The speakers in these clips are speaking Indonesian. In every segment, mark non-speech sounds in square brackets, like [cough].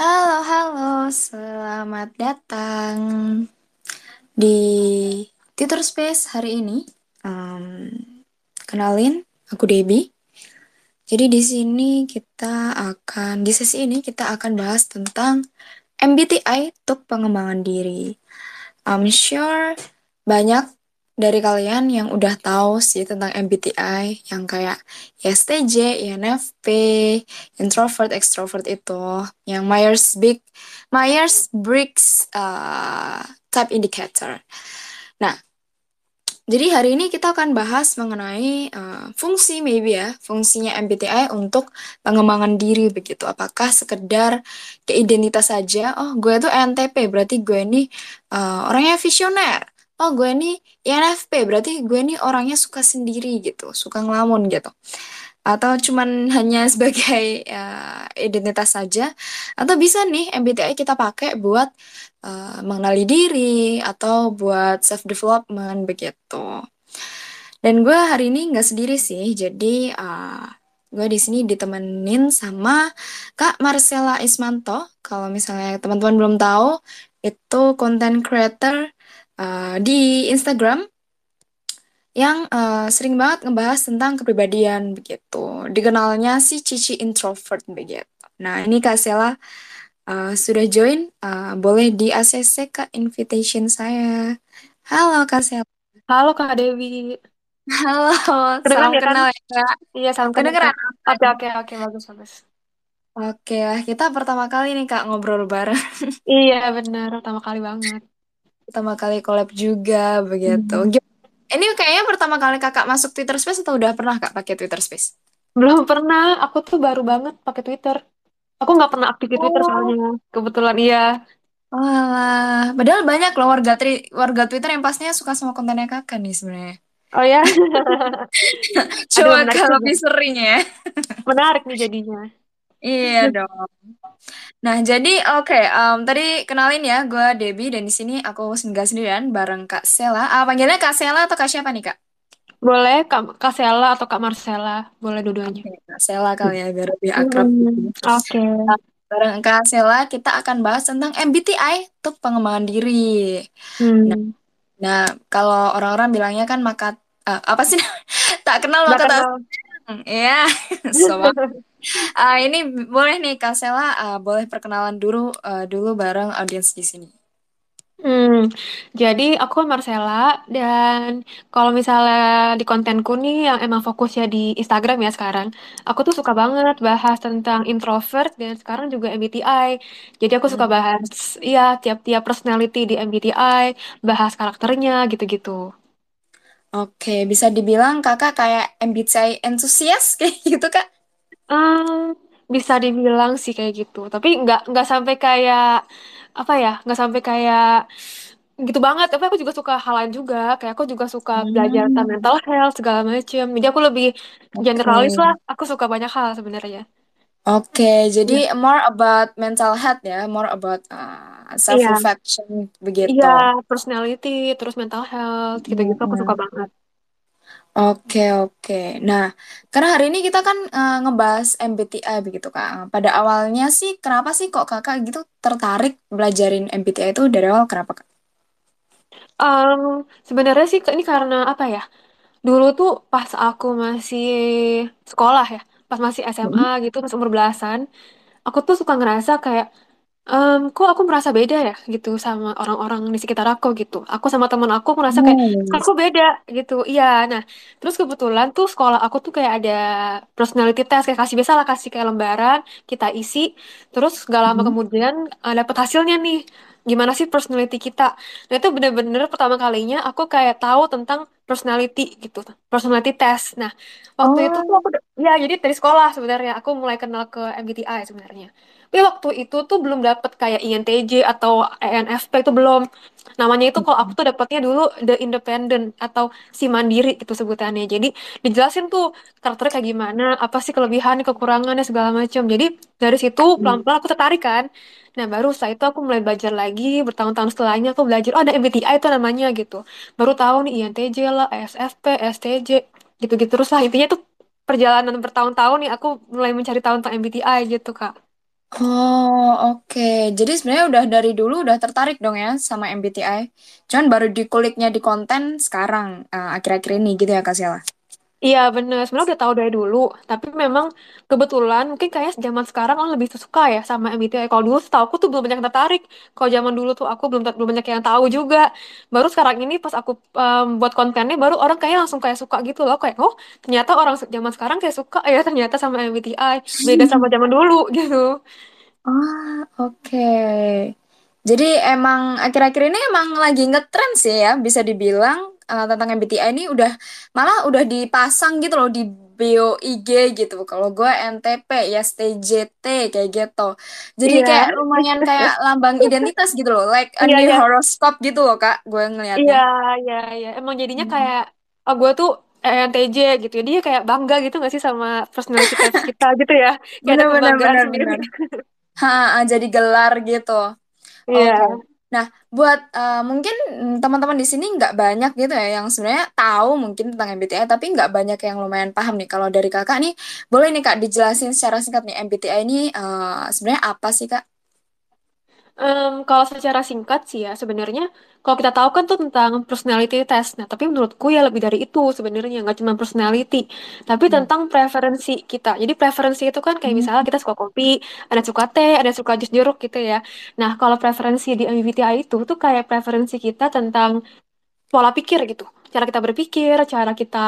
Halo, halo, selamat datang di Tutor Space hari ini. Em, kenalin, aku Debbie. Jadi di sini kita akan di sesi ini kita akan bahas tentang MBTI untuk pengembangan diri. I'm sure banyak dari kalian yang udah tahu sih tentang MBTI yang kayak ISTJ, INFP, introvert, extrovert itu, yang Myers-Briggs Myers-Briggs uh, type indicator. Nah, jadi hari ini kita akan bahas mengenai uh, fungsi maybe ya, fungsinya MBTI untuk pengembangan diri begitu. Apakah sekedar ke identitas saja? Oh, gue tuh ENTP, berarti gue ini uh, orangnya visioner. Oh, gue ini INFP, berarti gue ini orangnya suka sendiri gitu, suka ngelamun gitu. Atau cuman [laughs] hanya sebagai uh, identitas saja, atau bisa nih MBTI kita pakai buat uh, mengenali diri atau buat self development begitu. Dan gue hari ini nggak sendiri sih, jadi uh, gue di sini ditemenin sama Kak Marcella Ismanto. Kalau misalnya teman-teman belum tahu, itu content creator uh, di Instagram yang uh, sering banget ngebahas tentang kepribadian begitu. Dikenalnya si Cici introvert begitu. Nah, ini Kak Sela uh, sudah join, uh, boleh di ACC ke invitation saya. Halo Kak Sela. Halo Kak Dewi. Halo, Kedengeran salam ya kan? kenal ya Kak. Iya, salam kenal. Kedengeran? Oke, oke, oke, bagus, bagus. Oke lah, kita pertama kali nih Kak ngobrol bareng. Iya, benar. Pertama kali banget. Pertama kali collab juga begitu. Hmm. Gim- Ini kayaknya pertama kali Kakak masuk Twitter Space atau udah pernah Kak pakai Twitter Space? Belum pernah, aku tuh baru banget pakai Twitter. Aku nggak pernah aktif di Twitter Oh, soalnya. Kebetulan iya. Walah, padahal banyak loh warga tri warga Twitter yang pastinya suka sama kontennya kakak nih sebenarnya. Oh [laughs] ya? Coba kalau lebih sering ya. Menarik nih jadinya. Iya dong. Nah, jadi oke, em, tadi kenalin ya, gue Debbie dan di sini aku singgah sendirian bareng Kak Sela. Ah, panggilnya Kak Sela atau Kak siapa nih Kak? Boleh Kak, Kak Sela atau Kak Marcella. Boleh dua-duanya. Oke, Kak Sela kali ya, biar lebih akrab. gitu. Hmm, Oke. Nah, bareng Kak Sela kita akan bahas tentang MBTI untuk pengembangan diri. Nah, Hmm. nah, kalau orang-orang bilangnya kan maka eh, apa sih? [laughs] Tak kenal Nggak maka tak kenal. sayang. Iya, [laughs] Ah, ini boleh nih Kak Sela, ah, boleh perkenalan dulu eh, dulu bareng audiens di sini. Hmm, jadi aku Marcella dan kalau misalnya di kontenku nih yang emang fokusnya di Instagram ya sekarang, aku tuh suka banget bahas tentang introvert dan sekarang juga MBTI. Jadi aku suka Hmm. bahas ya tiap-tiap personality di MBTI, bahas karakternya gitu-gitu. Oke, bisa dibilang kakak kayak MBTI entusias [laughs] kayak gitu kak? Hmm, bisa dibilang sih kayak gitu, tapi nggak nggak sampai kayak apa ya, nggak sampai kayak gitu banget. Tapi aku juga suka hal lain juga, kayak aku juga suka belajar tentang Hmm. mental health segala macem. Jadi aku lebih Oke, generalis lah. Aku suka banyak hal sebenarnya. Oke, jadi Iya, more about mental health ya, more about uh, self iya, reflection begitu. iya, personality, terus mental health, gitu-gitu aku suka Mm-mm. banget. Oke, oke. Nah, karena hari ini kita kan uh, ngebahas MBTI begitu Kak. Pada awalnya sih, kenapa sih kok kakak gitu tertarik belajarin MBTI itu dari awal kenapa Kak? Um, sebenarnya sih ini karena apa ya? Dulu tuh pas aku masih sekolah ya, pas masih SMA Mm-mm. gitu, pas umur belasan, aku tuh suka ngerasa kayak Em, kok aku merasa beda ya gitu sama orang-orang di sekitar aku gitu. Aku sama teman aku merasa kayak Oh. aku beda gitu. Iya. Nah, terus kebetulan tuh sekolah aku tuh kayak ada personality test kayak kasih biasa lah kasih kayak lembaran kita isi. Terus gak lama Mm-mm. kemudian uh, dapet hasilnya nih. Gimana sih personality kita? Nah, itu bener-bener pertama kalinya aku kayak tahu tentang personality gitu. Personality test. Nah, waktu itu tuh Oh. aku ya jadi dari sekolah sebenarnya aku mulai kenal ke MBTI sebenarnya. Tapi waktu itu tuh belum dapet kayak INTJ atau ENFP itu belum. Namanya itu kalau aku tuh dapetnya dulu The Independent atau si mandiri itu sebutannya. Jadi dijelasin tuh karakternya kayak gimana, apa sih kelebihan, kekurangannya segala macam. Jadi dari situ Mm-mm. pelan-pelan aku tertarik kan. Nah baru setelah itu aku mulai belajar lagi, bertahun-tahun setelahnya aku belajar, oh ada MBTI itu namanya gitu. Baru tahu nih INTJ lah, ESFP, STJ, gitu-gitu terus lah. Intinya tuh perjalanan bertahun-tahun nih aku mulai mencari tahu tentang MBTI gitu Kak. Oh, oke. Jadi sebenarnya udah dari dulu udah tertarik dong ya sama MBTI. Cuman baru dikuliknya di konten sekarang, eh, akhir-akhir ini gitu ya Kak Sela. Iya bener, sebenarnya udah tahu dari dulu, tapi memang kebetulan mungkin kayak zaman sekarang orang lebih suka ya sama MBTI. Kalau dulu setahu aku tuh belum banyak yang tertarik. Kalau zaman dulu tuh aku belum belum banyak yang tahu juga. Baru sekarang ini pas aku em, buat kontennya, baru orang kayak langsung kayak suka gitu loh. Kayak oh ternyata orang se- zaman sekarang kayak suka ya ternyata sama MBTI. Beda sama [laughs] zaman dulu gitu. Ah, oke. Jadi emang akhir-akhir ini emang lagi ngetren sih ya, bisa dibilang eh, tentang MBTI ini udah malah udah dipasang gitu loh di bio IG gitu. Kalau gue NTP ya STJT kayak gitu. Jadi kayak Iya, lumayan kayak lambang [laughs] identitas gitu loh, like a iya, new iya. horoscope gitu loh Kak, gue Iya, ngelihatnya. iya, iya. Emang jadinya Hmm. kayak oh, gue tuh ENTJ gitu. Jadi dia kayak bangga gitu gak sih sama personality [laughs] types kita gitu ya. Kayak ada Bener bener kebanggaan bener bener. Ha, jadi gelar gitu. Oke. Iya. Nah, buat eh, mungkin teman-teman di sini nggak banyak gitu ya yang sebenarnya tahu mungkin tentang MBTI, tapi nggak banyak yang lumayan paham nih. Kalau dari kakak nih, boleh nih kak dijelasin secara singkat nih MBTI ini eh, sebenarnya apa sih kak? Em, kalau secara singkat sih ya sebenarnya kalau kita tahu kan tuh tentang personality test. Nah, tapi menurutku ya lebih dari itu sebenarnya nggak cuma personality, tapi Hmm. tentang preferensi kita. Jadi preferensi itu kan kayak misalnya Hmm. kita suka kopi, ada suka teh, ada suka jus jeruk gitu ya. Nah, kalau preferensi di MBTI itu tuh kayak preferensi kita tentang pola pikir gitu. Cara kita berpikir, cara kita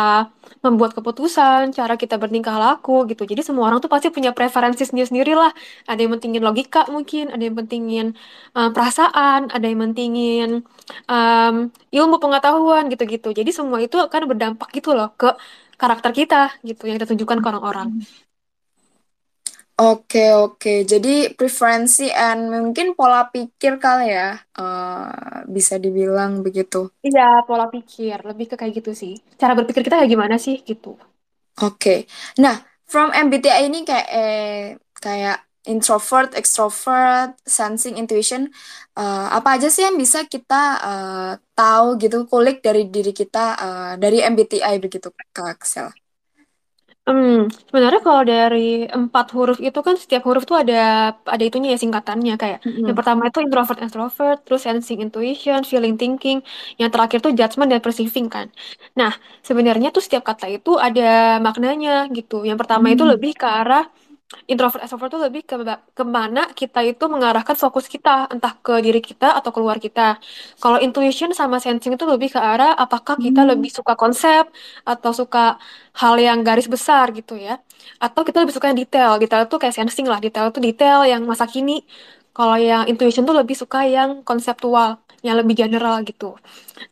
membuat keputusan, cara kita bertingkah laku gitu. Jadi semua orang tuh pasti punya preferensi sendiri-sendiri lah. Ada yang mentingin logika mungkin, ada yang mentingin eh, perasaan, ada yang mentingin em, ilmu pengetahuan gitu-gitu. Jadi semua itu akan berdampak gitu loh ke karakter kita gitu yang kita tunjukkan ke orang-orang. Oke oke. Jadi preferensi and mungkin pola pikir kali ya, eh, bisa dibilang begitu. Iya, pola pikir. Lebih ke kayak gitu sih. Cara berpikir kita kayak gimana sih gitu. Oke. Nah, from MBTI ini kayak eh, kayak introvert, extrovert, sensing, intuition, eh, apa aja sih yang bisa kita eh, tahu gitu, kulik dari diri kita eh, dari MBTI begitu, Kak Sel? Hmm, sebenarnya kalau dari empat huruf itu kan setiap huruf tuh ada ada itunya ya singkatannya kayak yang pertama itu introvert extrovert, terus sensing intuition, feeling thinking, yang terakhir tuh judgment dan perceiving kan. Nah, sebenarnya tuh setiap kata itu ada maknanya gitu. Yang pertama itu lebih ke arah introvert extrovert tuh lebih ke ke mana kita itu mengarahkan fokus kita entah ke diri kita atau keluar kita. Kalau intuition sama sensing itu lebih ke arah apakah kita Hmm. lebih suka konsep atau suka hal yang garis besar gitu ya. Atau kita lebih suka yang detail. Detail itu kayak sensing lah. Detail itu detail yang masa kini kalau yang intuition tuh lebih suka yang konseptual yang lebih general gitu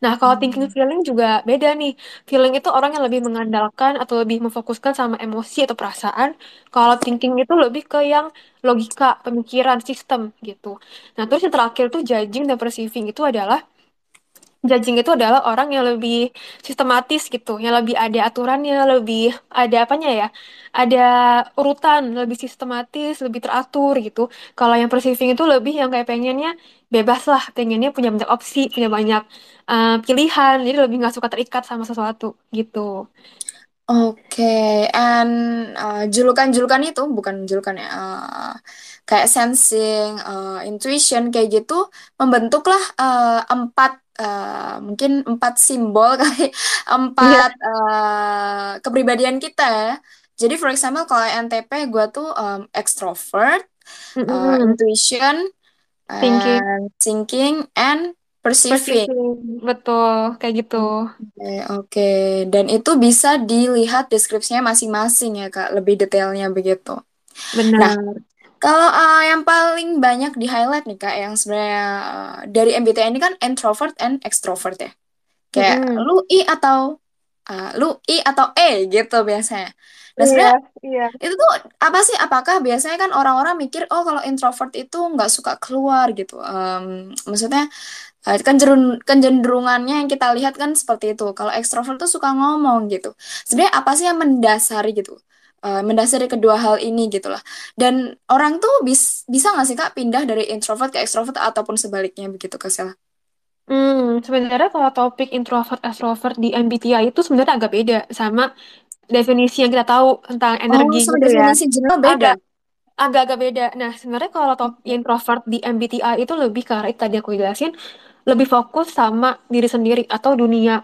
Nah, kalau thinking Hmm. feeling juga beda nih. Feeling itu orang yang lebih mengandalkan atau lebih memfokuskan sama emosi atau perasaan. Kalau thinking itu lebih ke yang logika, pemikiran, sistem gitu. Nah, terus yang terakhir tuh judging dan perceiving itu adalah judging itu adalah orang yang lebih sistematis gitu, yang lebih ada aturannya, lebih ada apanya ya? Ada urutan, lebih sistematis, lebih teratur gitu. Kalau yang perceiving itu lebih yang kayak pengennya bebas lah, pengennya punya banyak opsi, punya banyak eh, pilihan, jadi lebih nggak suka terikat sama sesuatu gitu. Oke, and uh, julukan-julukan itu bukan julukan ya, uh, kayak sensing, uh, intuition kayak gitu membentuklah uh, empat uh, mungkin empat simbol [laughs] kali, Iya. empat uh, kepribadian kita ya. Jadi for example kalau NTP gue tuh um, extrovert, uh, Mm-mm. intuition, Thinking, and thinking, and perceiving. perceiving, betul, kayak gitu. Oke, oke. Dan itu bisa dilihat deskripsinya masing-masing ya, Kak. Lebih detailnya begitu. Nah, Benar. Kalau uh, yang paling banyak di-highlight nih, Kak, yang sebenarnya uh, dari MBTI ini kan introvert and extrovert ya. Kayak Mm-mm. lu I atau uh, lu I atau E gitu biasanya. Nah, Iya, sebenarnya iya. itu tuh apa sih? Apakah biasanya kan orang-orang mikir, oh kalau introvert itu nggak suka keluar gitu. Em, maksudnya kecenderung kecenderungannya yang kita lihat kan seperti itu. Kalau ekstrovert tuh suka ngomong gitu. Sebenarnya apa sih yang mendasari gitu? Eh, mendasari kedua hal ini gitu lah. Dan orang tuh bis, bisa nggak sih Kak pindah dari introvert ke ekstrovert ataupun sebaliknya begitu Kak Sela? Hmm, sebenarnya kalau topik introvert extrovert di MBTI itu sebenarnya agak beda sama definisi yang kita tahu tentang Oh, energi sama gitu ya. definisi beda. Agak agak-agak beda. Nah, sebenarnya kalau top introvert di MBTI itu lebih itu tadi aku jelasin, lebih fokus sama diri sendiri atau dunia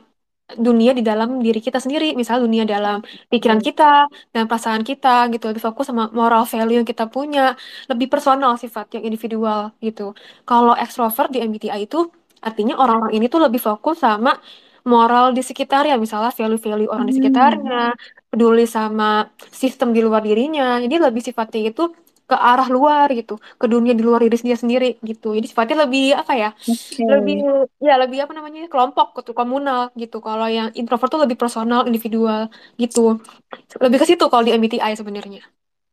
dunia di dalam diri kita sendiri, misal dunia dalam pikiran kita dan perasaan kita gitu, lebih fokus sama moral value yang kita punya, lebih personal sifatnya individual gitu. Kalau extrovert di MBTI itu artinya orang-orang ini tuh lebih fokus sama moral di sekitarnya, misalnya value-value orang di Hmm, sekitarnya, peduli sama sistem di luar dirinya. Jadi lebih sifatnya itu ke arah luar gitu, ke dunia di luar diri dia sendiri gitu. Jadi sifatnya lebih apa ya? Oke. Lebih ya lebih apa namanya? kelompok gitu, komunal gitu. Kalau yang introvert tuh lebih personal, individual gitu. Lebih ke situ kalau di MBTI sebenarnya.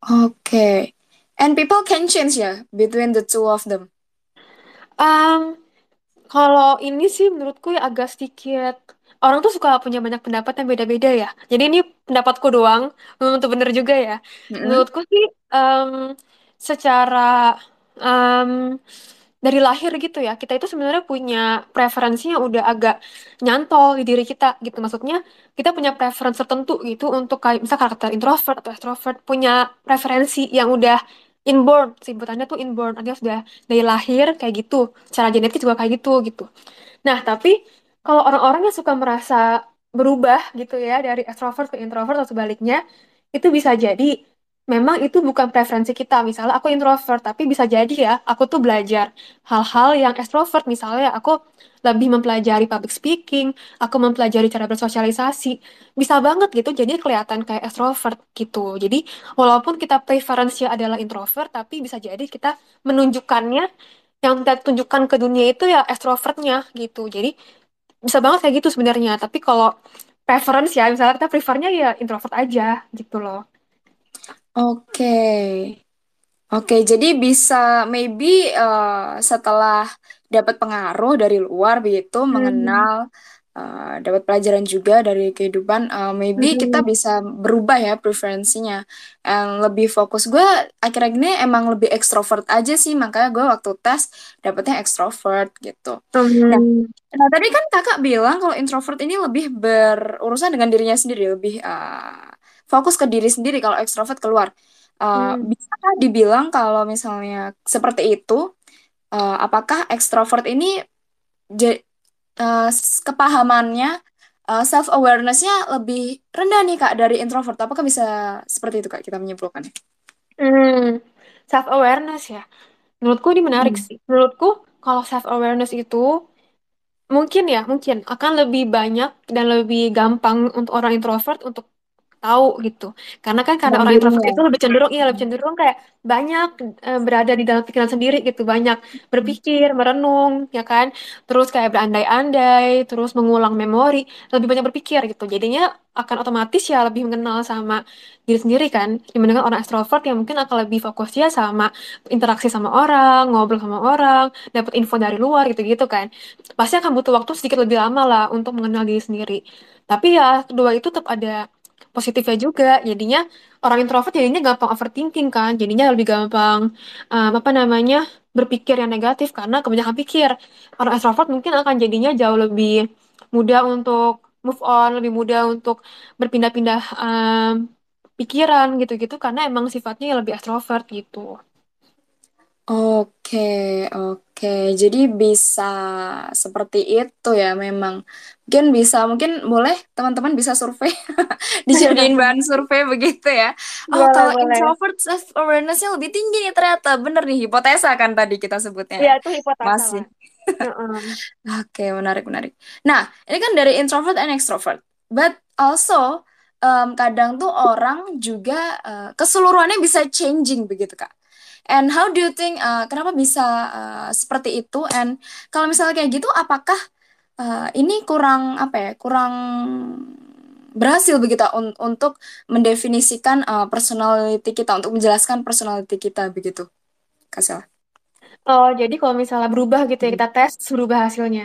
Oke. And people can change ya between the two of them. Um, Kalau ini sih menurutku ya agak sedikit orang tuh suka punya banyak pendapat yang beda-beda ya. Jadi ini pendapatku doang, belum tentu bener juga ya. Mm-mm. Menurutku sih em, secara em, dari lahir gitu ya, kita itu sebenarnya punya preferensi yang udah agak nyantol di diri kita gitu. Maksudnya kita punya preferensi tertentu gitu untuk kayak misal karakter introvert atau extrovert punya preferensi yang udah inborn, sebutannya tuh inborn, artinya sudah dari lahir kayak gitu secara genetik juga kayak gitu gitu. Nah, tapi kalau orang-orang yang suka merasa berubah gitu ya dari extrovert ke introvert atau sebaliknya, itu bisa jadi memang itu bukan preferensi kita. Misalnya aku introvert, tapi bisa jadi ya aku tuh belajar hal-hal yang extrovert. Misalnya aku lebih mempelajari public speaking, aku mempelajari cara bersosialisasi. Bisa banget gitu, jadi kelihatan kayak extrovert gitu. Jadi walaupun kita preferensinya adalah introvert, tapi bisa jadi kita menunjukkannya yang kita tunjukkan ke dunia itu ya extrovertnya gitu. Jadi bisa banget kayak gitu sebenarnya. Tapi kalau preference ya, misalnya kita prefernya ya introvert aja gitu loh. Oke. Oke, jadi bisa maybe eh, setelah dapat pengaruh dari luar begitu, Hmm. mengenal, eh, dapat pelajaran juga dari kehidupan, eh, maybe kita Hmm. bisa berubah ya preferensinya. Yang lebih fokus gue akhir-akhir ini emang lebih ekstrovert aja sih, makanya gue waktu tes dapetnya ekstrovert gitu. Nah, Hmm. nah tadi kan kakak bilang kalau introvert ini lebih berurusan dengan dirinya sendiri, lebih eh, fokus ke diri sendiri kalau ekstrovert keluar. Uh, Hmm. bisakah dibilang kalau misalnya seperti itu, uh, apakah ekstrovert ini uh, s- kepahamannya, uh, self awareness-nya lebih rendah nih Kak dari introvert? Apakah bisa seperti itu Kak kita menyimpulkannya? Hmm. Self awareness ya. Menurutku ini menarik Hmm. sih. Menurutku kalau self awareness itu mungkin ya, mungkin akan lebih banyak dan lebih gampang untuk orang introvert untuk tahu gitu. Karena kan karena orang introvert itu lebih cenderung iya lebih cenderung kayak banyak eh, berada di dalam pikiran sendiri gitu, banyak berpikir, merenung, ya kan? Terus kayak berandai-andai, terus mengulang memori, lebih banyak berpikir gitu. Jadinya akan otomatis ya lebih mengenal sama diri sendiri kan. Dibandingkan orang ekstrovert yang mungkin akan lebih fokus ya sama interaksi sama orang, ngobrol sama orang, dapat info dari luar gitu-gitu kan. Pasti akan butuh waktu sedikit lebih lama lah untuk mengenal diri sendiri. Tapi ya kedua itu tetap ada positifnya juga. Jadinya orang introvert jadinya gampang overthinking kan. Jadinya lebih gampang um, apa namanya berpikir yang negatif karena kebanyakan pikir. Orang extrovert mungkin akan jadinya jauh lebih mudah untuk move on, lebih mudah untuk berpindah-pindah um, pikiran gitu-gitu karena emang sifatnya lebih extrovert gitu. Oke, oke. Jadi bisa seperti itu ya memang. Mungkin bisa, mungkin boleh teman-teman bisa survei, [laughs] dijadiin bahan survei begitu ya. Oh, Boleh, kalau boleh. introvert self awareness-nya lebih tinggi nih ternyata. Bener nih, hipotesa kan tadi kita sebutnya Ya, ya. itu hipotesa Masih. [laughs] Oke, menarik, menarik. Nah, ini kan dari introvert and extrovert. But also, um, kadang tuh orang juga uh, keseluruhannya bisa changing begitu, Kak. And how do you think, uh, kenapa bisa uh, seperti itu? And kalau misalnya kayak gitu, apakah uh, ini kurang, apa ya, kurang berhasil begitu un- untuk mendefinisikan uh, personality kita, untuk menjelaskan personality kita begitu, Kak Sela? Oh, jadi kalau misalnya berubah gitu ya, kita tes berubah hasilnya.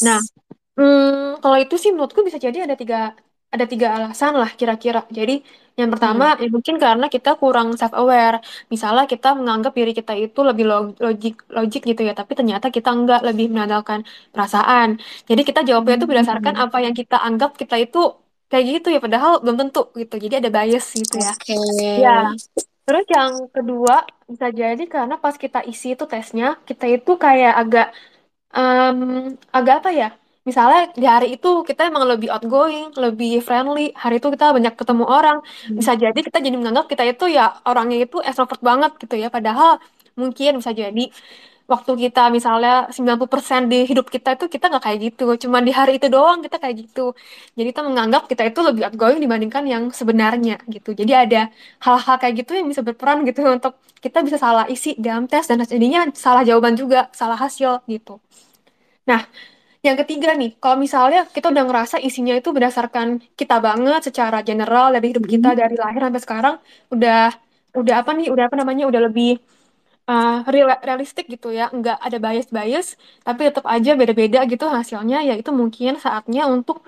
Nah, Yes. Hmm, kalau itu sih menurutku bisa jadi ada tiga ada tiga alasan lah kira-kira. Jadi yang pertama Hmm. ya mungkin karena kita kurang self aware. Misalnya kita menganggap diri kita itu lebih log- logik logik gitu ya, tapi ternyata kita enggak lebih mengandalkan perasaan. Jadi kita jawabnya itu berdasarkan Hmm. apa yang kita anggap kita itu kayak gitu ya, padahal belum tentu gitu. Jadi ada bias gitu ya. Oke. Ya. Terus yang kedua bisa jadi karena pas kita isi itu tesnya, kita itu kayak agak em, agak apa ya? Misalnya di hari itu kita emang lebih outgoing, lebih friendly. Hari itu kita banyak ketemu orang. Hmm. Bisa jadi kita jadi menganggap kita itu ya orangnya itu extrovert banget gitu ya. Padahal mungkin bisa jadi waktu kita misalnya 90% di hidup kita itu kita nggak kayak gitu. Cuma di hari itu doang kita kayak gitu. Jadi kita menganggap kita itu lebih outgoing dibandingkan yang sebenarnya gitu. Jadi ada hal-hal kayak gitu yang bisa berperan gitu untuk kita bisa salah isi dalam tes dan jadinya salah jawaban juga, salah hasil gitu. Nah, yang ketiga nih, kalau misalnya kita udah ngerasa isinya itu berdasarkan kita banget secara general dari hidup kita Hmm. dari lahir sampai sekarang udah udah apa nih, udah apa namanya, udah lebih uh, real- realistik gitu ya, nggak ada bias-bias, tapi tetap aja beda-beda gitu hasilnya, ya itu mungkin saatnya untuk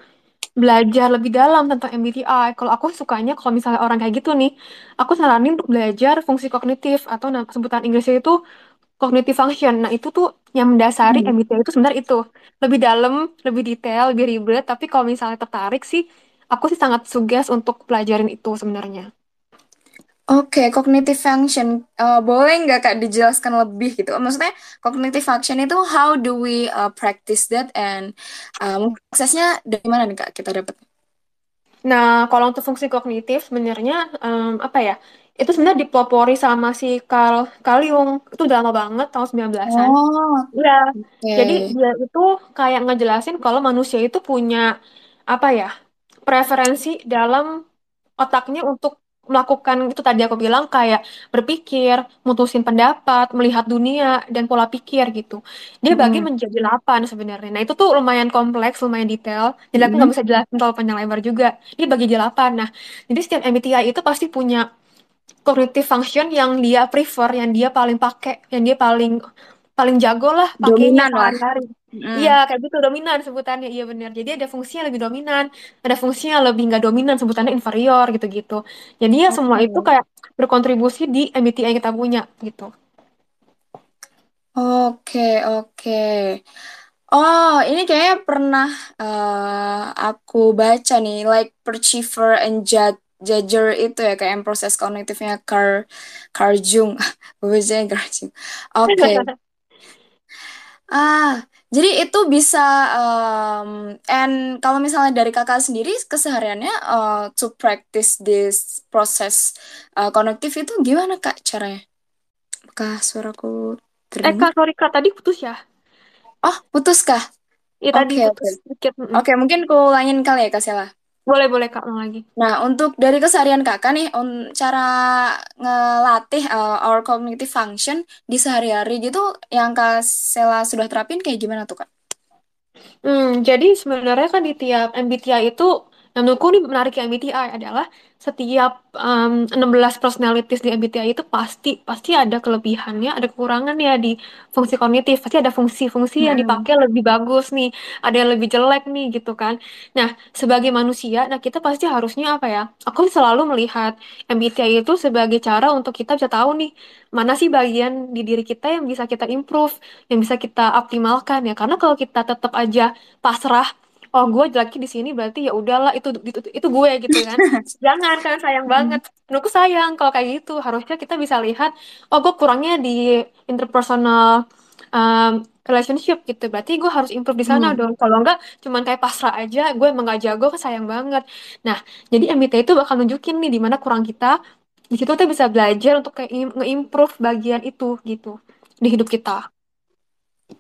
belajar lebih dalam tentang MBTI. Kalau aku sukanya kalau misalnya orang kayak gitu nih, aku saranin untuk belajar fungsi kognitif atau sebutan Inggrisnya itu cognitive function. Nah, itu tuh yang mendasari Hmm. MBTI itu sebenarnya itu. Lebih dalam, lebih detail, lebih ribet, tapi kalau misalnya tertarik sih, aku sih sangat suggest untuk pelajarin itu sebenarnya. Oke, cognitive function. Eh, boleh nggak Kak dijelaskan lebih gitu? Maksudnya cognitive function itu how do we uh, practice that and uh, mungkin aksesnya dari mana nih Kak kita dapat? Nah, kalau untuk fungsi kognitif sebenarnya em, apa ya? Itu sebenarnya dipelopori sama si Carl, Jung. Itu udah lama banget, tahun 19-an. Oh, Iya. Jadi oke. dia itu kayak ngejelasin kalau manusia itu punya apa ya? preferensi dalam otaknya untuk melakukan itu tadi aku bilang kayak berpikir, mutusin pendapat, melihat dunia dan pola pikir gitu. Dia bagi menjadi delapan sebenarnya. Nah itu tuh lumayan kompleks, lumayan detail. Jadi aku nggak bisa jelasin terlalu panjang lebar juga. Dia bagi jadi delapan. Nah jadi setiap MBTI itu pasti punya cognitive function yang dia prefer, yang dia paling pakai, yang dia paling paling jago lah pakainya sehari-hari. Iya, Mm. kayak gitu dominan sebutannya. Iya benar. Jadi ada fungsinya lebih dominan, ada fungsinya lebih nggak dominan sebutannya inferior gitu-gitu. Jadi ya semua itu kayak berkontribusi di MBTI yang kita punya gitu. Oke, oke. Oh, ini kayaknya pernah eh, aku baca nih, like Percival and Jud- Judger itu ya, kayak yang proses kognitifnya Carl, Carl Jung. [laughs] Bacanya Carl Jung. Oke. [laughs] Ah, jadi itu bisa, um, and kalau misalnya dari kakak sendiri, kesehariannya uh, to practice this proses uh, kognitif itu gimana kak caranya? Apakah suaraku Eh terdengar? Kak, sorry Kak, tadi putus ya? Oh, putus kah? Iya tadi putus sedikit. Oke, mungkin aku ulangin kali ya, Kak Sela. Boleh, boleh Kak, ulang lagi. Nah, untuk dari keseharian kakak nih, un- cara ngelatih uh, our cognitive function di sehari-hari gitu, yang Kak Sela sudah terapin kayak gimana tuh, Kak? Hmm, jadi sebenarnya kan di tiap MBTI itu, yang menurutku nih menarik yang MBTI adalah setiap um, 16 personalities di MBTI itu pasti pasti ada kelebihannya, ada kekurangannya di fungsi kognitif. Pasti ada fungsi-fungsi yang Mm-mm. dipakai lebih bagus nih, ada yang lebih jelek nih gitu kan. Nah, sebagai manusia, nah kita pasti harusnya apa ya? Aku selalu melihat MBTI itu sebagai cara untuk kita bisa tahu nih mana sih bagian di diri kita yang bisa kita improve yang bisa kita optimalkan ya karena kalau kita tetap aja pasrah oh gue jeleknya di sini berarti ya udahlah itu itu itu gue gitu kan. [laughs] Jangan kan sayang banget. Mm-mm. menurutku sayang kalau kayak gitu. Harusnya kita bisa lihat oh gue kurangnya di interpersonal um, relationship gitu. Berarti gue harus improve di sana Mm. dong. Kalau enggak cuman kayak pasrah aja. Gue emang gak jago kan sayang banget. Nah jadi MBTI itu bakal nunjukin nih di mana kurang kita di situ kita bisa belajar untuk kayak im- nge-improve bagian itu gitu di hidup kita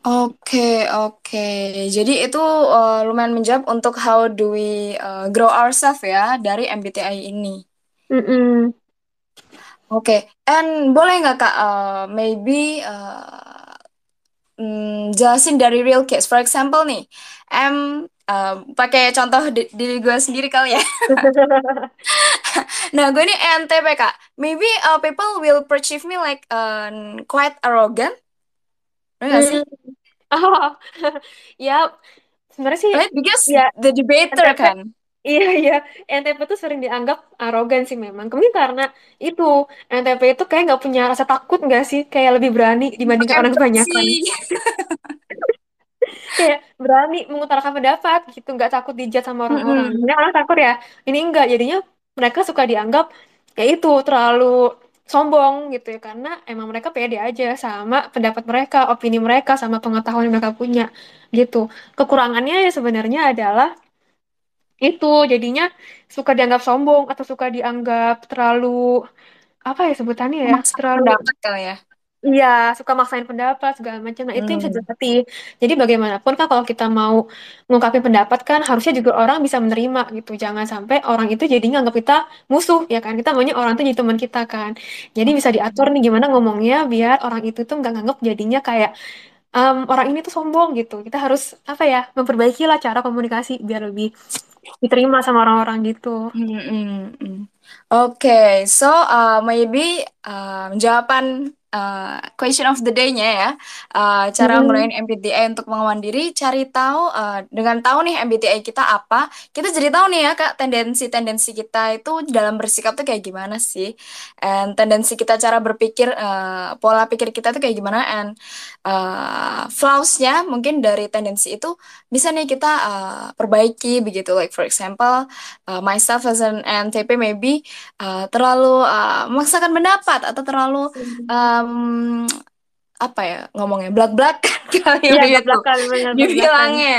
Oke, oke. Jadi itu uh, lumayan menjawab untuk how do we uh, grow ourselves ya dari MBTI ini. Mm-mm. Oke, and boleh nggak Kak, uh, maybe uh, mm, jelasin dari real case. For example nih, em uh, pakai contoh di- diri gue sendiri kali ya. [laughs] Nah, gue ini ENTP Kak. Maybe uh, people will perceive me like uh, quite arrogant, bener nggak sih? Hmm. Oh, [laughs] ya sebenarnya sih Right? Because ya the debater NTP kan. iya iya NTP tuh sering dianggap arogan sih memang. Mungkin karena itu NTP itu kayak nggak punya rasa takut nggak sih? Kayak lebih berani dibandingkan orang kebanyakan. [laughs] Kayak berani mengutarakan pendapat gitu, nggak takut dijat sama orang-orang. Mm-mm. Sebenarnya orang takut ya, ini enggak. Jadinya mereka suka dianggap ya itu terlalu sombong gitu ya karena emang mereka pede aja sama pendapat mereka, opini mereka, sama pengetahuan yang mereka punya gitu. Kekurangannya ya sebenarnya adalah itu jadinya suka dianggap sombong atau suka dianggap terlalu apa ya sebutannya ya Memaksa terlalu pendapat kali ya. Iya, suka maksain pendapat segala macam. Nah, itu yang bisa Hmm. dilatih. Jadi bagaimanapun kan kalau kita mau ngungkapin pendapat kan harusnya juga orang bisa menerima gitu. Jangan sampai orang itu jadi nganggap kita musuh ya kan. Kita maunya orang itu jadi teman kita kan. Jadi bisa diatur nih gimana ngomongnya biar orang itu tuh nggak nganggap jadinya kayak "Em, orang ini tuh sombong gitu. Kita harus apa ya memperbaiki lah cara komunikasi biar lebih diterima sama orang-orang gitu. Hmm, hmm, hmm. Oke, so uh, maybe uh, jawaban uh, question of the day-nya ya, uh, cara Mm-mm. ngeluarin MBTI untuk pengakuan diri, cari tahu uh, dengan tahu nih MBTI kita apa, kita jadi tahu nih ya Kak, tendensi-tendensi kita itu dalam bersikap tuh kayak gimana sih, and tendensi kita cara berpikir, uh, pola pikir kita tuh kayak gimana, and uh, flaws-nya mungkin dari tendensi itu bisa nih kita uh, perbaiki begitu, like for example uh, myself as an NTP maybe uh, terlalu uh, memaksakan pendapat atau terlalu um, apa ya ngomongnya [laughs] kali Iya, begitu belak-belakan bener [laughs] belak-belakan. dibilangnya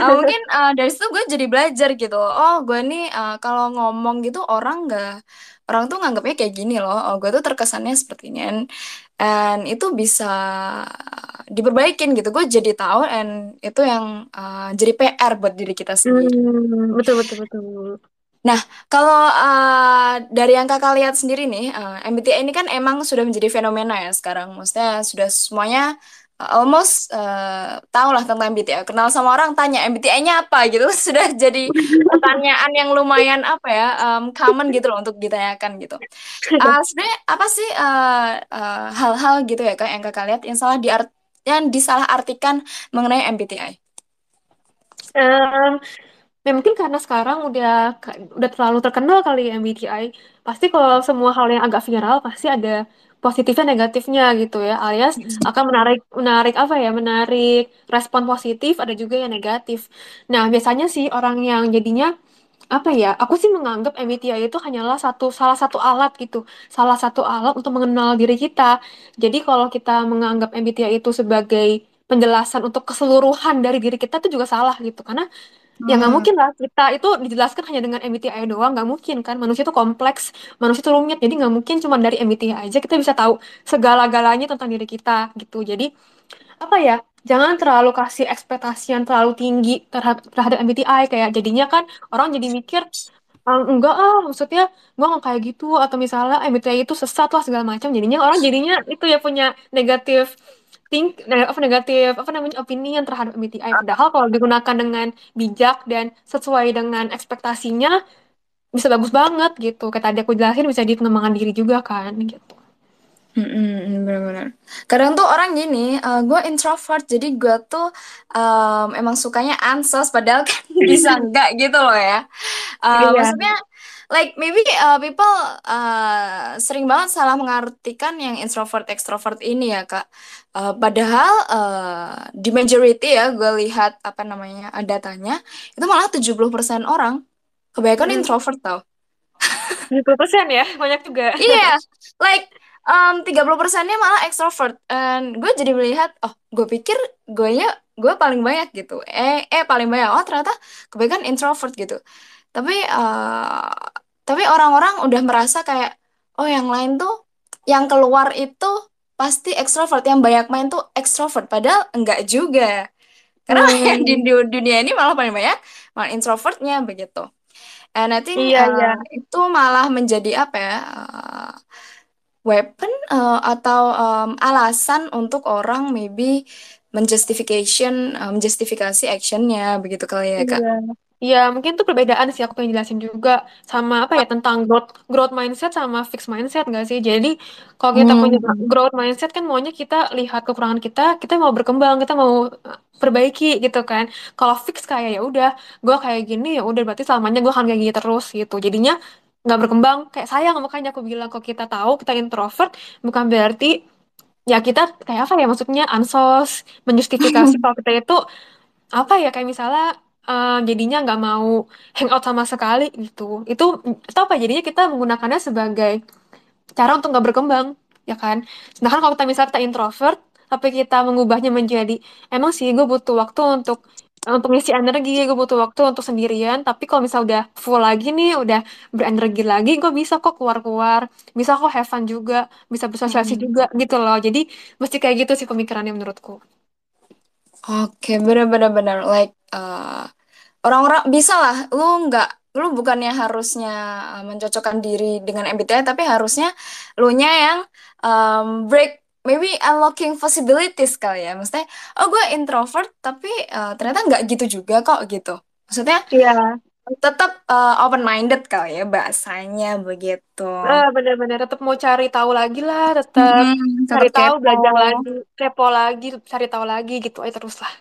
Uh, mungkin uh, dari situ gue jadi belajar gitu. Oh gue nih uh, kalau ngomong gitu orang nggak orang tuh nganggapnya kayak gini loh. Oh gue tuh terkesannya seperti ini and, and itu bisa diperbaikin gitu. Gue jadi tahu and itu yang uh, jadi PR buat diri kita sendiri. Hmm, betul betul betul. Nah, kalau uh, dari yang kakak lihat sendiri nih, uh, MBTI ini kan emang sudah menjadi fenomena ya sekarang. Maksudnya sudah semuanya uh, almost uh, tahu lah tentang MBTI. Kenal sama orang tanya MBTI-nya apa [laughs] gitu. Sudah jadi pertanyaan yang lumayan apa ya, um, common gitu loh untuk ditanyakan gitu. Uh, [laughs] sebenarnya apa sih uh, uh, hal-hal gitu ya kak yang kakak lihat yang salah diart yang disalah artikan mengenai MBTI? Em, ya mungkin karena sekarang udah udah terlalu terkenal kali ya MBTI. Pasti kalau semua hal yang agak viral pasti ada positifnya negatifnya gitu ya. Alias akan menarik menarik apa ya? Menarik respon positif, ada juga yang negatif. Nah, biasanya sih orang yang jadinya apa ya? Aku sih menganggap MBTI itu hanyalah satu salah satu alat gitu. Salah satu alat untuk mengenal diri kita. Jadi kalau kita menganggap MBTI itu sebagai penjelasan untuk keseluruhan dari diri kita itu juga salah gitu. Karena Ya nggak Hmm, mungkin lah kita itu dijelaskan hanya dengan MBTI doang nggak mungkin kan. Manusia itu kompleks manusia itu rumit. Jadi nggak mungkin cuma dari MBTI aja kita bisa tahu segala-galanya tentang diri kita gitu. Jadi apa ya jangan terlalu kasih ekspektasi yang terlalu tinggi terhadap, terhadap MBTI kayak jadinya kan orang jadi mikir "Ah, enggak ah maksudnya gua nggak kayak gitu. Atau misalnya MBTI itu sesat lah segala macam. Jadinya orang jadinya itu ya punya negatif think apa negatif apa namanya opini yang terhadap MBTI padahal kalau digunakan dengan bijak dan sesuai dengan ekspektasinya bisa bagus banget gitu kayak tadi aku jelasin bisa di pengembangan diri juga kan gitu Mm-mm, bener-bener. Kadang tuh orang gini, gue introvert, jadi gue tuh um, emang sukanya ansos, padahal kan [laughs] bisa [laughs] enggak gitu loh ya. Uh, iya maksudnya, like maybe uh, people uh, sering banget salah mengartikan yang introvert extrovert ini ya kak. Uh, padahal uh, di majority ya, gue lihat apa namanya uh, datanya, itu malah 70% orang kebanyakan Mm, introvert tau. 70% ya banyak juga Iya, like um, 30 persennya malah extrovert. And gue jadi melihat, oh, gue pikir gue nya gue paling banyak gitu. Eh, eh paling banyak. Oh, ternyata kebanyakan introvert gitu. Tapi, uh, tapi orang-orang udah merasa kayak, oh, yang lain tuh, yang keluar itu pasti extrovert. Yang banyak main tuh extrovert. Padahal enggak juga. Karena [laughs] yang di Hmm, du- dunia ini malah paling banyak malah introvertnya begitu. And I think iya iya uh, itu malah menjadi apa ya? uh, weapon uh, atau um, alasan untuk orang maybe menjustification menjustifikasi actionnya begitu kali ya Kak. Iya, iya mungkin itu perbedaan sih aku pengen jelasin juga sama apa ya tentang growth growth mindset sama fixed mindset nggak sih? Jadi kalau kita punya Hmm. growth mindset kan maunya kita lihat kekurangan kita, kita mau berkembang, kita mau perbaiki gitu kan. Kalau fix kayak ya udah, gue kayak gini ya udah berarti selamanya gue akan kayak gini terus gitu. Jadinya nggak berkembang. Kayak sayang makanya aku bilang kalau kita tahu kita introvert bukan berarti ya kita kayak apa ya maksudnya ansos menjustifikasi [laughs] kalau kita itu apa ya kayak misalnya eh, jadinya nggak mau hangout sama sekali gitu itu itu apa jadinya kita menggunakannya sebagai cara untuk nggak berkembang, ya kan? Sedangkan kalau kita misalnya kita introvert, tapi kita mengubahnya menjadi, emang sih gue butuh waktu untuk untuk ngisi energi, gue butuh waktu untuk sendirian. Tapi kalau misal udah full lagi nih, udah berenergi lagi, gue bisa kok keluar-keluar, bisa kok have fun juga, bisa bersosialisasi juga Hmm. gitu loh. Jadi mesti kayak gitu sih pemikirannya menurutku. Oke, bener-bener bener. Like, uh, orang-orang bisa lah. Lu nggak, lu bukannya harusnya uh, mencocokkan diri dengan MBTI, tapi harusnya lu nya yang um, break, maybe unlocking possibilities kali ya. Maksudnya, oh gue introvert, tapi uh, ternyata nggak gitu juga kok gitu. Maksudnya, Iya, tetap uh, open-minded kali ya bahasanya begitu. Ah, bener-bener tetap mau cari tahu lagi lah, tetap Mm-mm, cari tahu, kepo. belajar lagi, kepo lagi, cari tahu lagi gitu aja terus lah.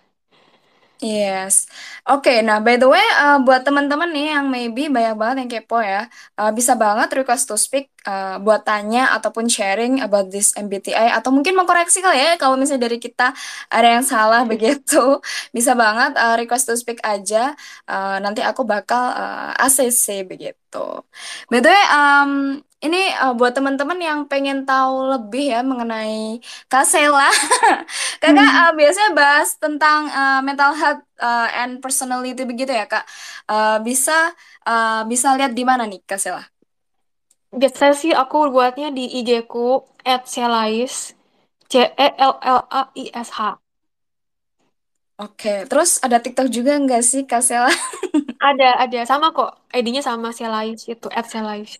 Yes. Oke, nah by the way, uh, buat teman-teman nih yang maybe banyak banget yang kepo ya, uh, bisa banget request to speak uh, buat tanya ataupun sharing about this MBTI atau mungkin mau koreksi kali ya kalau misalnya dari kita ada yang salah begitu, [laughs] bisa banget uh, request to speak aja. Uh, nanti aku bakal uh, ACC begitu. By the way, um, ini uh, buat teman-teman yang pengen tahu lebih ya mengenai Kak Sela. [laughs] Kakak Hmm. uh, biasanya bahas tentang uh, mental health uh, and personality begitu ya Kak. Uh, bisa uh, bisa lihat di mana nih Kak Sela? Biasanya sih aku buatnya di IG ku @celais C E L L A I S H. Oke, terus ada TikTok juga nggak sih Kak Sela? [laughs] Ada ada sama kok. ID-nya sama Celais itu @celais.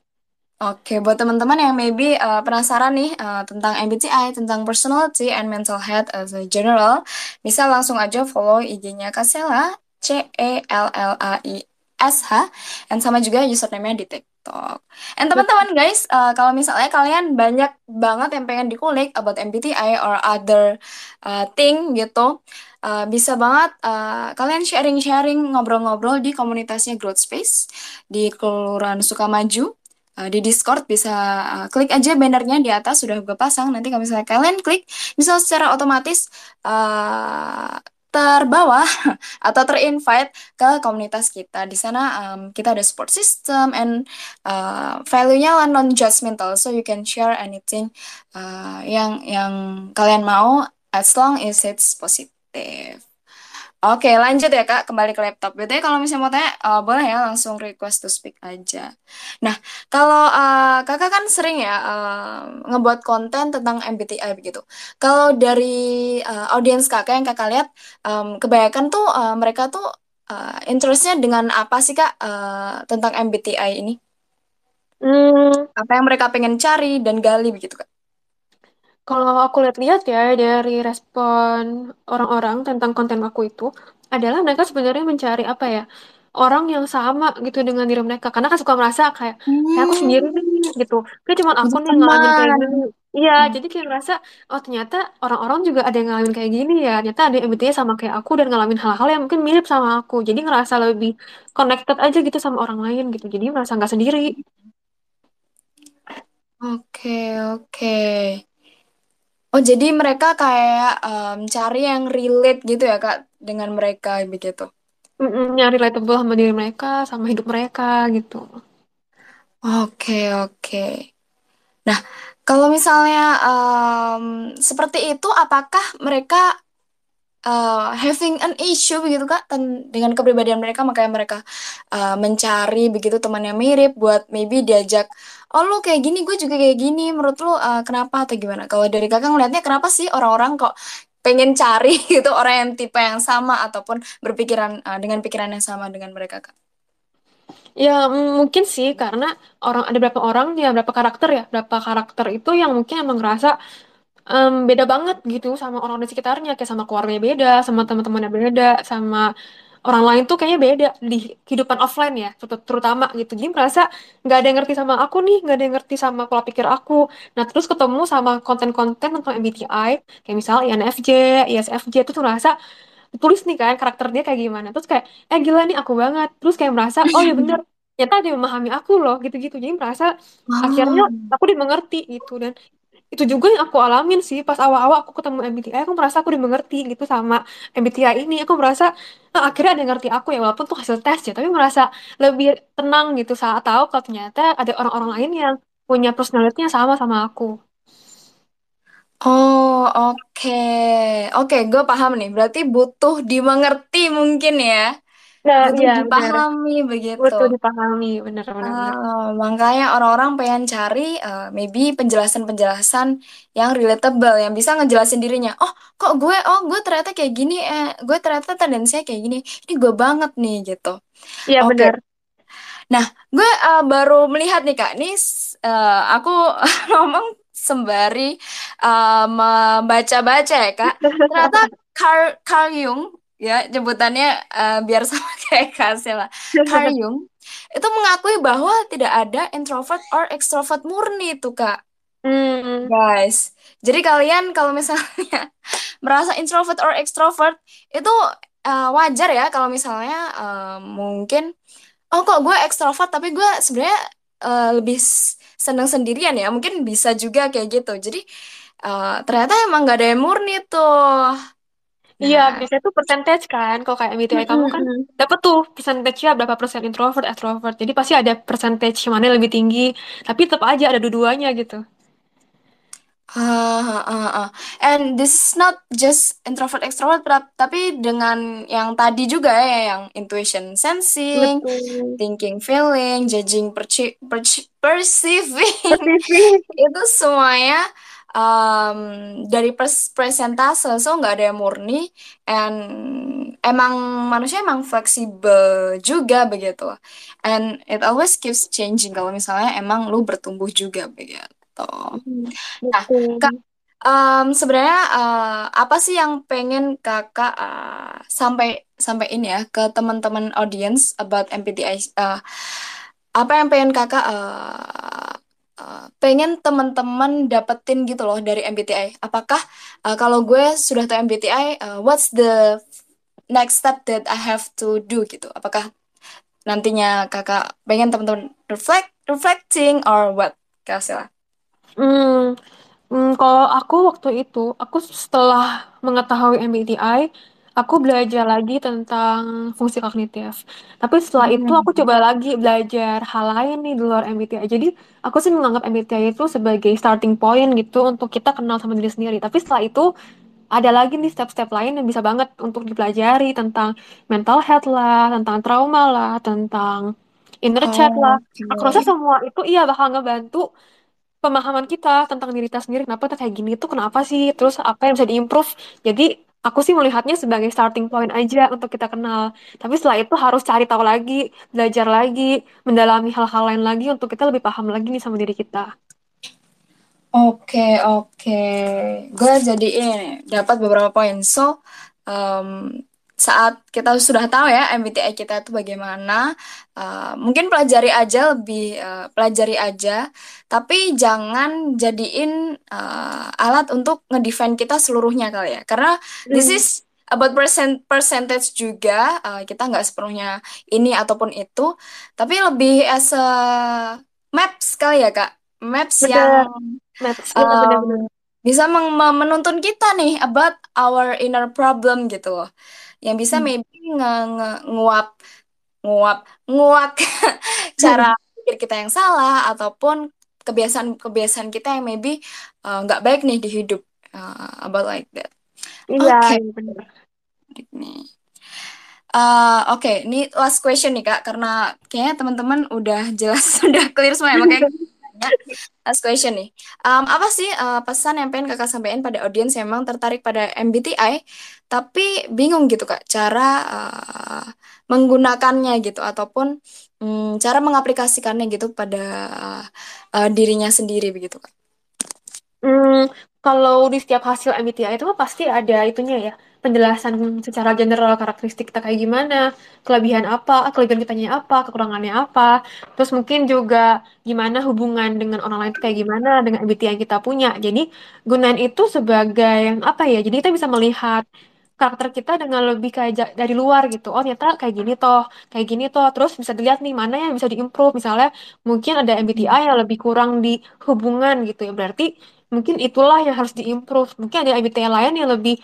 Oke, buat teman-teman yang maybe uh, penasaran nih uh, tentang MBTI, tentang personality and mental health as a general, bisa langsung aja follow IG-nya Kasela, C E L L A I S H, dan sama juga username-nya di TikTok. And teman-teman guys, uh, kalau misalnya kalian banyak banget yang pengen dikulik about MBTI or other uh, thing gitu, uh, bisa banget uh, kalian sharing-sharing, ngobrol-ngobrol di komunitasnya Growth Space di Kelurahan Sukamaju. Uh, di Discord bisa uh, klik aja bannernya di atas sudah gue pasang. Nanti kalau misalnya kalian klik, bisa secara otomatis uh, terbawa [laughs] atau terinvite ke komunitas kita. Di sana um, kita ada support system and uh, value-nya lah non-judgmental, so you can share anything uh, yang yang kalian mau as long as it's positive. Oke, lanjut ya Kak, kembali ke laptop. Berarti kalau misalnya mau tanya, uh, boleh ya langsung request to speak aja. Nah, kalau uh, Kakak kan sering ya uh, ngebuat konten tentang MBTI begitu. Kalau dari uh, audiens Kakak yang Kakak lihat, um, kebanyakan tuh uh, mereka tuh uh, interestnya dengan apa sih Kak uh, tentang MBTI ini? Hmm, Apa yang mereka pengen cari dan gali begitu Kak? Kalau aku lihat-lihat ya dari respon orang-orang tentang konten aku itu adalah mereka sebenarnya mencari apa ya orang yang sama gitu dengan diri mereka. Karena kan suka merasa kayak kayak aku sendiri nih Hmm, gitu. Kayak cuma aku nih yang ngalamin kayak teman. gini. Iya Hmm. jadi kayak merasa oh ternyata orang-orang juga ada yang ngalamin kayak gini ya. Ternyata ada yang MBTI sama kayak aku dan ngalamin hal-hal yang mungkin mirip sama aku. Jadi ngerasa lebih connected aja gitu sama orang lain gitu. Jadi merasa nggak sendiri. Oke, oke. Oh, jadi mereka kayak em, cari yang relate gitu ya, Kak, dengan mereka begitu. Nyari relatable sama diri mereka sama hidup mereka gitu Oke, oke. Nah, kalau misalnya em, seperti itu, apakah mereka uh, having an issue begitu Kak dengan kepribadian mereka makanya mereka uh, mencari begitu teman yang mirip buat maybe diajak oh lu kayak gini gue juga kayak gini menurut lu uh, kenapa? atau gimana. Kalau dari kakak ngelihatnya kenapa sih orang-orang kok pengen cari [laughs] gitu orang yang tipe yang sama ataupun berpikiran uh, dengan pikiran yang sama dengan mereka Kak? Ya, mungkin sih karena orang ada berapa orang ya berapa karakter ya berapa karakter itu yang mungkin emang ngerasa em, beda banget gitu sama orang di sekitarnya. Kayak sama keluarganya beda sama teman-temannya beda sama orang lain tuh kayaknya beda di kehidupan offline ya terut- terutama gitu. Jadi merasa nggak ada yang ngerti sama aku nih nggak ada yang ngerti sama pola pikir aku. Nah terus ketemu sama konten-konten tentang MBTI kayak misalnya INFJ ISFJ itu tuh merasa tulis nih kan karakter dia kayak gimana. Terus kayak eh gila nih aku banget. Terus kayak merasa oh ya bener [laughs] ternyata ada yang memahami aku loh gitu-gitu. Jadi merasa akhirnya Oh. aku dimengerti gitu dan itu juga yang aku alamin sih pas awal-awal aku ketemu MBTI aku merasa aku dimengerti gitu sama MBTI ini aku merasa "Ah, akhirnya ada yang ngerti aku ya walaupun tuh hasil tes ya tapi merasa lebih tenang gitu saat tahu kalau ternyata ada orang-orang lain yang punya personality-nya sama sama aku. Oh, oke. Oke, gue paham nih. Berarti butuh dimengerti mungkin ya. Nah, Butuh iya dipahami begitu. Butuh dipahami, benar benar benar. Ah, makanya orang-orang pengen cari eh, maybe penjelasan-penjelasan yang relatable, yang bisa ngejelasin dirinya. Oh, kok gue, oh gue ternyata kayak gini, eh, gue ternyata tendensinya kayak gini. Ini gue banget nih gitu. Iya Oke, benar. Nah, gue eh, baru melihat nih Kak, ini s- eh, aku [laughs] ngomong sembari membaca-baca ya Kak. [laughs] Ternyata Carl, Carl Jung, ya jemputannya eh, biar [laughs] sama kayak Sela. Carl Jung itu mengakui bahwa tidak ada introvert or extrovert murni itu Kak. Hmm, Guys, jadi kalian kalau misalnya [laughs] merasa introvert or extrovert itu eh, wajar ya kalau misalnya eh, mungkin Oh kok gue ekstrovert tapi gue sebenarnya eh, lebih seneng sendirian ya mungkin bisa juga kayak gitu jadi eh, ternyata emang gak ada yang murni tuh iya nah biasanya tuh percentage kan. Kalau kayak MBTI kamu kan dapat tuh percentage-nya berapa persen introvert, extrovert. Jadi pasti ada percentage mana yang lebih tinggi. Tapi tetap aja ada dua-duanya gitu. Ah, ah, ah, ah. And this is not just introvert extrovert tapi dengan yang tadi juga ya yang intuition sensing Betul. thinking feeling judging perci- perci- perceiving Perceiving. [laughs] itu semuanya um, dari pers- presentase so nggak ada yang murni and emang manusia emang fleksibel juga begitu. And it always keeps changing kalau misalnya emang lu bertumbuh juga begitu. Hmm, nah kak um, sebenarnya uh, apa sih yang pengen kakak uh, sampai sampai ini ya ke teman-teman audience about MBTI uh, apa yang pengen kakak uh, uh, pengen teman-teman dapetin gitu loh dari MBTI? Apakah uh, kalau gue sudah tahu MBTI, uh, what's the next step that I have to do gitu? Apakah nantinya kakak pengen teman-teman reflect, reflecting or what? Lah. Hmm, hmm, kalau aku waktu itu, aku setelah mengetahui MBTI, aku belajar lagi tentang fungsi kognitif. Tapi setelah itu aku Hmm. coba lagi belajar hal lain nih di luar MBTI. Jadi aku sih menganggap MBTI itu sebagai starting point gitu untuk kita kenal sama diri sendiri. Tapi setelah itu ada lagi nih step-step lain yang bisa banget untuk dipelajari tentang mental health lah, tentang trauma lah, tentang inner child lah. Aku rasa Oke. semua itu iya bakal ngebantu pemahaman kita tentang diri kita sendiri kenapa kita kayak gini tuh kenapa sih terus apa yang bisa diimprove jadi aku sih melihatnya sebagai starting point aja untuk kita kenal tapi setelah itu harus cari tahu lagi belajar lagi mendalami hal-hal lain lagi untuk kita lebih paham lagi nih sama diri kita Oke, oke. Gue jadi ini dapat beberapa poin. So, um, saat kita sudah tahu ya MBTI kita itu bagaimana, uh, mungkin pelajari aja lebih uh, pelajari aja, tapi jangan jadiin uh, alat untuk ngedefend kita seluruhnya kali ya. Karena this Hmm, is about percent percentage juga, uh, kita nggak sepenuhnya ini ataupun itu, tapi lebih as a maps kali ya Kak. Maps yang bener maps iya um, bener-bener bisa menuntun kita nih about our inner problem gitu loh. Yang bisa Hmm. maybe nge nge- nguap nguap nguak [laughs] cara pikir kita yang salah ataupun kebiasaan-kebiasaan kita yang maybe uh, nggak baik nih di hidup Uh, about like that. iya Oke, iya bener nih. Uh, Oke, ini last question nih Kak, karena kayaknya teman-teman udah jelas, [laughs] sudah clear semua ya, makanya [laughs] tanya. Last question nih. Um, apa sih uh, pesan yang pengen kakak sampaikan pada audiens yang memang tertarik pada MBTI, tapi bingung gitu kak, cara uh, menggunakannya gitu, ataupun mm, cara mengaplikasikannya gitu pada uh, uh, dirinya sendiri begitu kak. Hmm, kalau di setiap hasil MBTI itu kan pasti ada itunya ya, penjelasan secara general karakteristik kita kayak gimana, kelebihan apa, kelebihan kitanya apa, kekurangannya apa, terus mungkin juga gimana hubungan dengan orang lain itu kayak gimana dengan MBTI yang kita punya. Jadi gunain itu sebagai apa ya? Jadi kita bisa melihat karakter kita dengan lebih kayak dari luar gitu. Oh ternyata kayak gini toh, kayak gini toh. Terus bisa dilihat nih mana yang bisa diimprove. Misalnya mungkin ada MBTI yang lebih kurang di hubungan gitu ya. Berarti Mungkin itulah yang harus diimprove. Mungkin ada MBTI lain yang lebih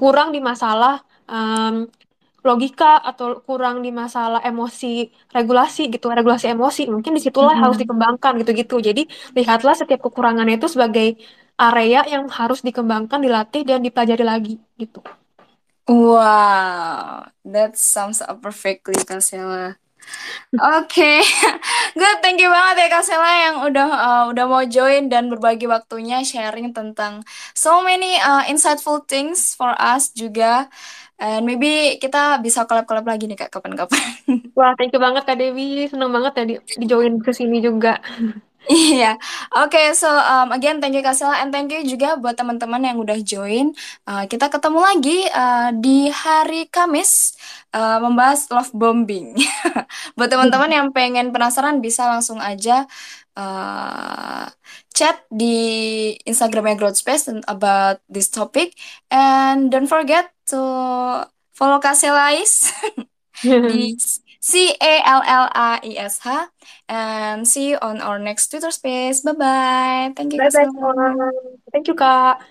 kurang di masalah em, logika atau kurang di masalah emosi regulasi gitu, regulasi emosi. Mungkin di situlah harus Mm-mm. dikembangkan gitu-gitu. Jadi lihatlah setiap kekurangannya itu sebagai area yang harus dikembangkan, dilatih dan dipelajari lagi gitu. Wow, that sums up perfectly, Kak Oke, [laughs] Good, thank you banget ya Kak Sela yang udah uh, udah mau join dan berbagi waktunya sharing tentang so many uh, insightful things for us juga. And maybe kita bisa collab-collab lagi nih Kak kapan-kapan. [laughs] Wah, thank you banget Kak Dewi. Senang banget ya di, di join ke sini juga. Iya, oke. so um, again thank you Kak Sela and thank you juga buat teman-teman yang udah join. Uh, kita ketemu lagi uh, di hari Kamis uh, membahas love bombing. [laughs] Buat teman-teman yang pengen penasaran bisa langsung aja uh, chat di Instagramnya Growth Space about this topic and don't forget to follow Kak Selais [laughs] di [laughs] C A L L A I S H and see you on our next Twitter space. Bye bye. Thank you semua. Sela. Thank you, Kak.